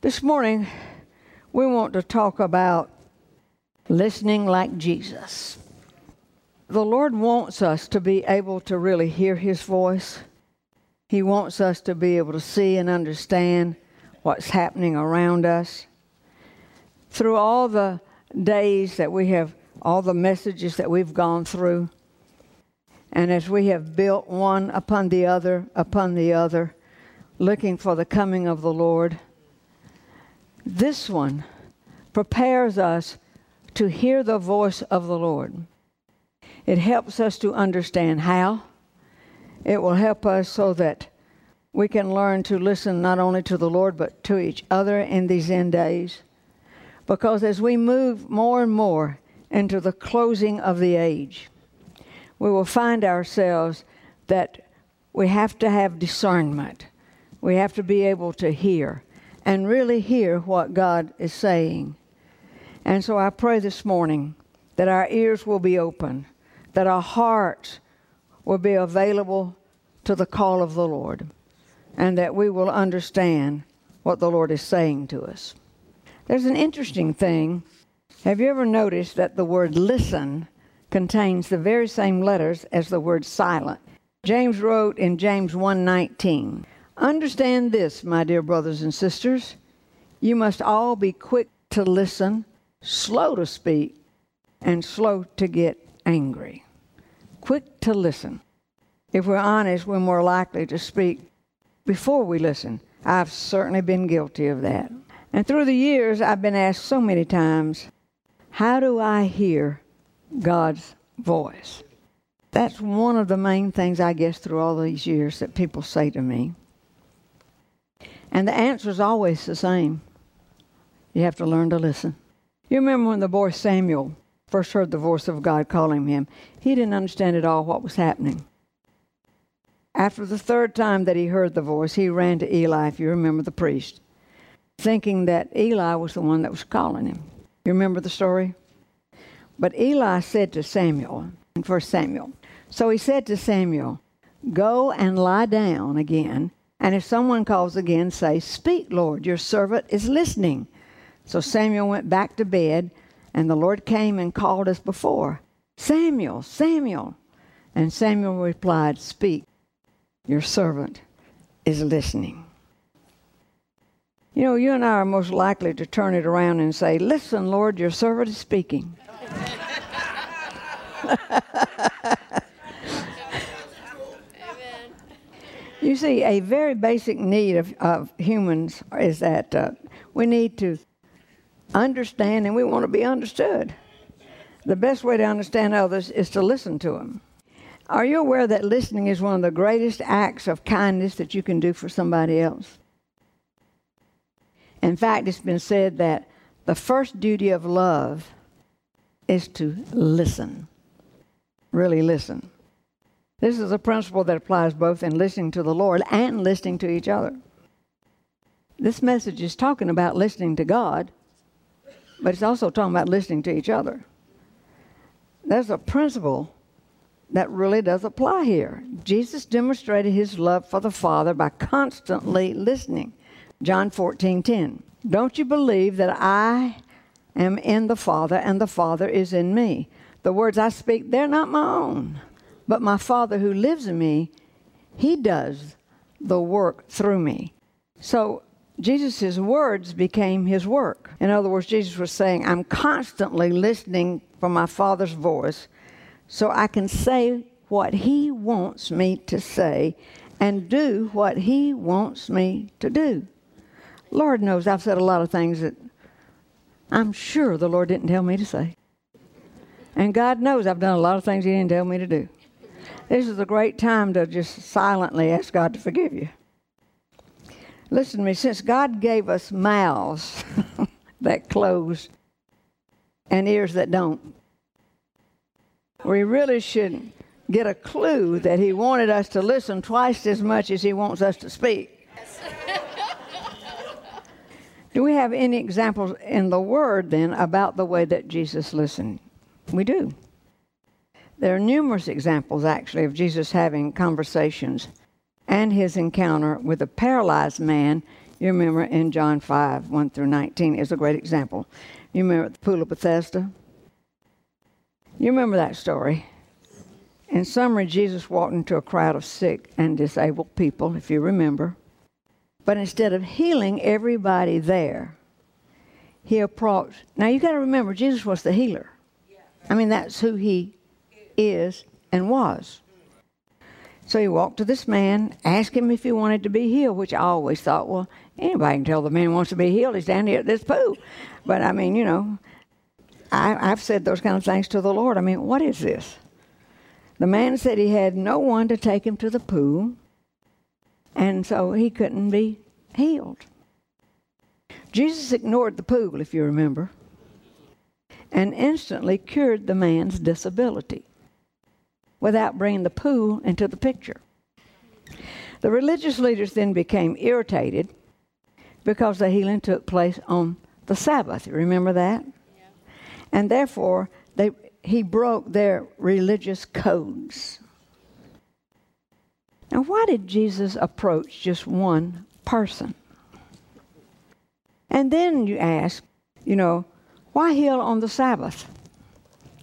This morning, we want to talk about listening like Jesus. The Lord wants us to be able to really hear His voice. He wants us to be able to see and understand what's happening around us. Through all the days that we have, all the messages that we've gone through, and as we have built one upon the other, upon the other, looking for the coming of the Lord, this one prepares us to hear the voice of the Lord. It helps us to understand how. It will help us so that we can learn to listen not only to the Lord but to each other in these end days. Because as we move more and more into the closing of the age, we will find ourselves that we have to have discernment. We have to be able to hear and really hear what God is saying. And so I pray this morning that our ears will be open, that our hearts will be available to the call of the Lord, and that we will understand what the Lord is saying to us. There's an interesting thing. Have you ever noticed that the word listen contains the very same letters as the word silent. James wrote in James 1:19, "Understand this, my dear brothers and sisters, you must all be quick to listen, slow to speak, and slow to get angry." Quick to listen. If we're honest, we're more likely to speak before we listen. I've certainly been guilty of that. And through the years, I've been asked so many times, how do I hear God's voice. That's one of the main things, I guess, through all these years that people say to me. And the answer is always the same you have to learn to listen. You remember when the boy Samuel first heard the voice of God calling him, he didn't understand at all what was happening. After the third time that he heard the voice, he ran to Eli, if you remember the priest, thinking that Eli was the one that was calling him. You remember the story? But Eli said to Samuel, in 1 Samuel, so he said to Samuel, Go and lie down again, and if someone calls again, say, Speak, Lord, your servant is listening. So Samuel went back to bed, and the Lord came and called as before, Samuel, Samuel. And Samuel replied, Speak, your servant is listening. You know, you and I are most likely to turn it around and say, Listen, Lord, your servant is speaking. you see, a very basic need of, of humans is that uh, we need to understand and we want to be understood. The best way to understand others is to listen to them. Are you aware that listening is one of the greatest acts of kindness that you can do for somebody else? In fact, it's been said that the first duty of love is to listen really listen. This is a principle that applies both in listening to the Lord and listening to each other. This message is talking about listening to God, but it's also talking about listening to each other. There's a principle that really does apply here. Jesus demonstrated his love for the Father by constantly listening. John 14 10. Don't you believe that I am in the Father and the Father is in me? The words I speak, they're not my own, but my Father who lives in me, he does the work through me. So Jesus' words became his work. In other words, Jesus was saying, I'm constantly listening for my Father's voice so I can say what he wants me to say and do what he wants me to do. Lord knows I've said a lot of things that I'm sure the Lord didn't tell me to say. And God knows I've done a lot of things He didn't tell me to do. This is a great time to just silently ask God to forgive you. Listen to me, since God gave us mouths that close and ears that don't, we really should get a clue that He wanted us to listen twice as much as He wants us to speak. Do we have any examples in the Word then about the way that Jesus listened? We do. There are numerous examples, actually, of Jesus having conversations and his encounter with a paralyzed man You remember in John 5, 1 through 19 is a great example. You remember at the Pool of Bethesda? You remember that story. In summary, Jesus walked into a crowd of sick and disabled people, if you remember. But instead of healing everybody there, he approached. Now you got to remember, Jesus was the healer. I mean, that's who he is and was. So he walked to this man, asked him if he wanted to be healed, which I always thought, well, anybody can tell the man wants to be healed. He's down here at this pool. But I mean, you know, I, I've said those kind of things to the Lord. I mean, what is this? The man said he had no one to take him to the pool, and so he couldn't be healed. Jesus ignored the pool, if you remember, and instantly cured the man's disability without bringing the pool into the picture. The religious leaders then became irritated because the healing took place on the Sabbath. Remember that? Yeah. And therefore, they, he broke their religious codes. Now, why did Jesus approach just one person? And then you ask, you know, why heal on the Sabbath?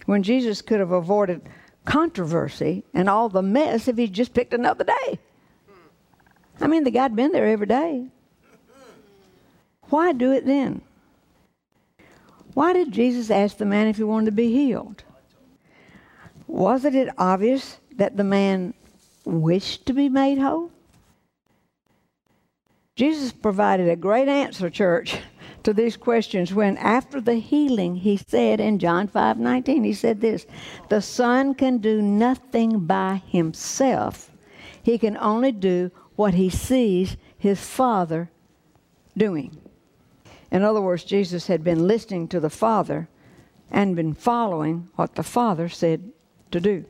When Jesus could have avoided controversy and all the mess if he just picked another day. I mean, the guy had been there every day. Why do it then? Why did Jesus ask the man if he wanted to be healed? Wasn't it obvious that the man wished to be made whole? Jesus provided a great answer, church, to these questions when after the healing he said in John 5:19 he said this the son can do nothing by himself. He can only do what he sees his father doing. In other words Jesus had been listening to the father and been following what the father said to do.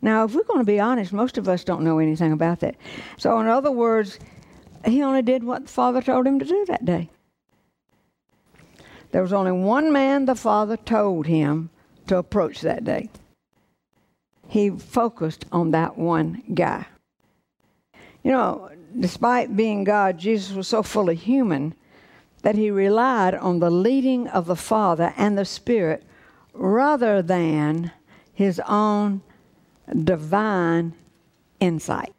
Now if we're going to be honest most of us don't know anything about that. So in other words he only did what the father told him to do that day there was only one man the Father told him to approach that day. He focused on that one guy. You know, despite being God, Jesus was so fully human that he relied on the leading of the Father and the Spirit rather than his own divine insight.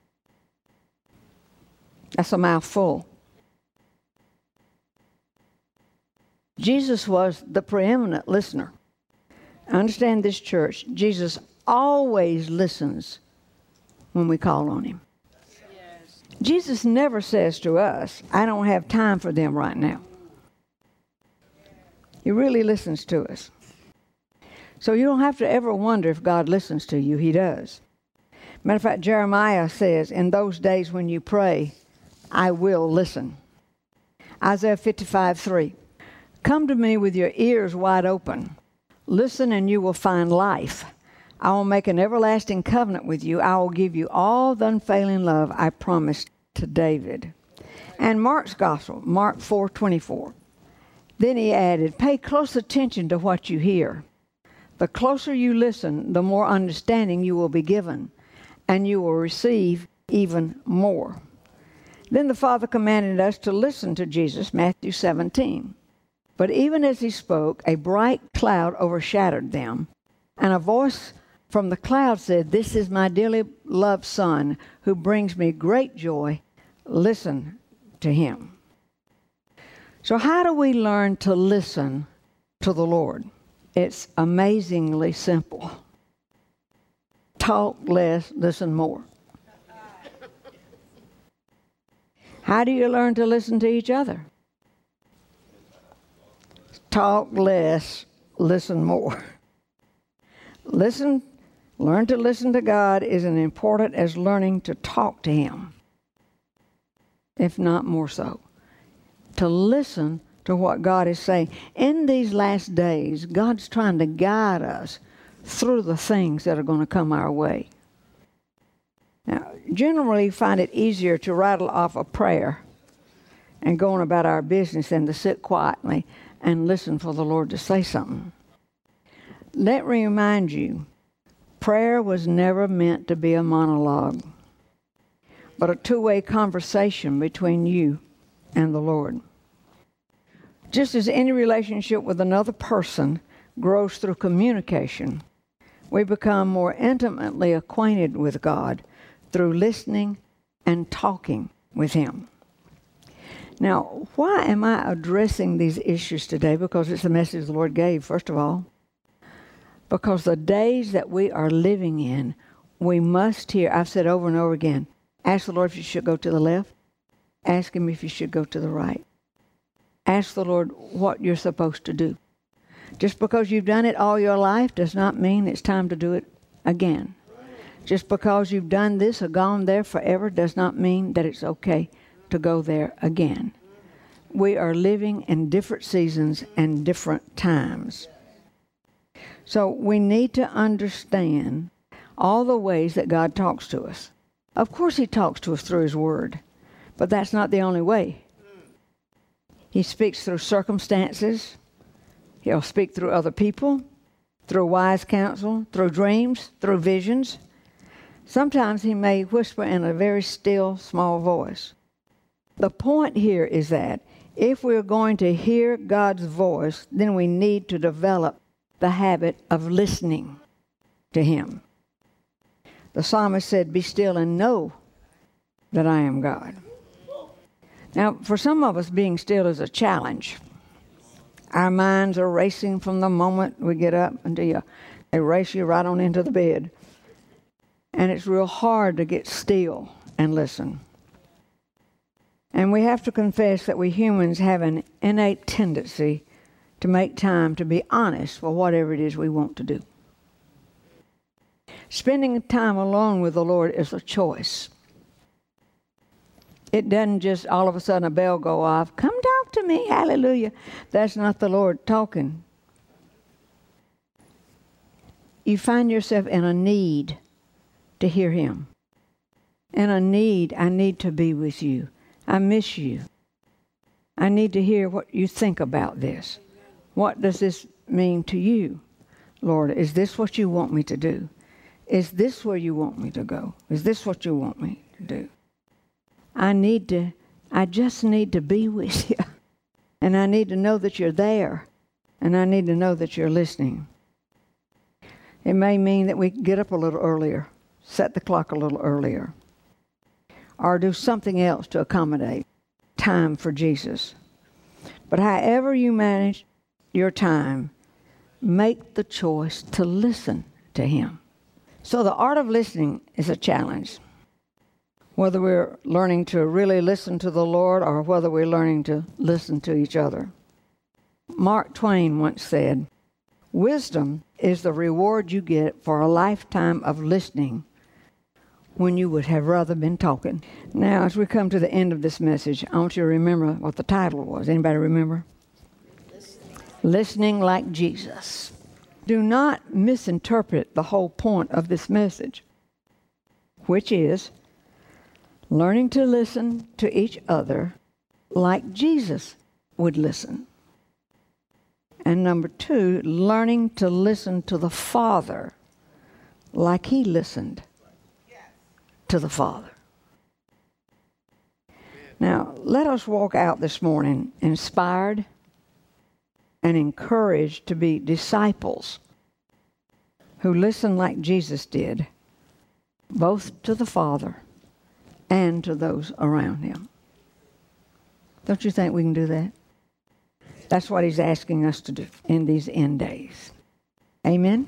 That's a mouthful. Jesus was the preeminent listener. understand this, church. Jesus always listens when we call on him. Jesus never says to us, I don't have time for them right now. He really listens to us. So you don't have to ever wonder if God listens to you. He does. Matter of fact, Jeremiah says, In those days when you pray, I will listen. Isaiah 55 3. Come to me with your ears wide open. Listen, and you will find life. I will make an everlasting covenant with you. I will give you all the unfailing love I promised to David. And Mark's gospel, Mark 4:24. Then he added, "Pay close attention to what you hear. The closer you listen, the more understanding you will be given, and you will receive even more." Then the Father commanded us to listen to Jesus, Matthew 17. But even as he spoke, a bright cloud overshadowed them, and a voice from the cloud said, This is my dearly loved Son, who brings me great joy. Listen to him. So, how do we learn to listen to the Lord? It's amazingly simple. Talk less, listen more. How do you learn to listen to each other? Talk less, listen more. Listen, learn to listen to God is as important as learning to talk to Him, if not more so. To listen to what God is saying. In these last days, God's trying to guide us through the things that are going to come our way. Now, generally, find it easier to rattle off a prayer and go on about our business than to sit quietly and listen for the Lord to say something. Let me remind you prayer was never meant to be a monologue, but a two way conversation between you and the Lord. Just as any relationship with another person grows through communication, we become more intimately acquainted with God through listening and talking with Him. Now, why am I addressing these issues today? Because it's the message the Lord gave, first of all. Because the days that we are living in, we must hear. I've said over and over again ask the Lord if you should go to the left, ask Him if you should go to the right. Ask the Lord what you're supposed to do. Just because you've done it all your life does not mean it's time to do it again. Just because you've done this or gone there forever does not mean that it's okay to go there again. We are living in different seasons and different times. So we need to understand all the ways that God talks to us. Of course, He talks to us through His Word, but that's not the only way. He speaks through circumstances, He'll speak through other people, through wise counsel, through dreams, through visions. Sometimes He may whisper in a very still, small voice. The point here is that if we're going to hear God's voice, then we need to develop the habit of listening to Him. The psalmist said, Be still and know that I am God. Now, for some of us, being still is a challenge. Our minds are racing from the moment we get up until you, they race you right on into the bed. And it's real hard to get still and listen. And we have to confess that we humans have an innate tendency to make time to be honest for whatever it is we want to do. Spending time alone with the Lord is a choice. It doesn't just all of a sudden a bell go off, come talk to me, hallelujah. That's not the Lord talking. You find yourself in a need to hear Him. In a need, I need to be with you. I miss you. I need to hear what you think about this. What does this mean to you? Lord, is this what you want me to do? Is this where you want me to go? Is this what you want me to do? I need to, I just need to be with you. And I need to know that you're there. And I need to know that you're listening. It may mean that we get up a little earlier, set the clock a little earlier or do something else to accommodate time for Jesus. But however you manage your time, make the choice to listen to Him. So the art of listening is a challenge. Whether we're learning to really listen to the Lord or whether we're learning to listen to each other. Mark Twain once said, Wisdom is the reward you get for a lifetime of listening when you would have rather been talking. Now, as we come to the end of this message, I want you to remember what the title was. Anybody remember? Listening, Listening like Jesus. Do not misinterpret the whole point of this message, which is learning to listen to each other like Jesus would listen. And number two, learning to listen to the Father like He listened to the Father. Now, let us walk out this morning inspired and encouraged to be disciples who listen like Jesus did, both to the Father and to those around him. Don't you think we can do that? That's what he's asking us to do in these end days. Amen.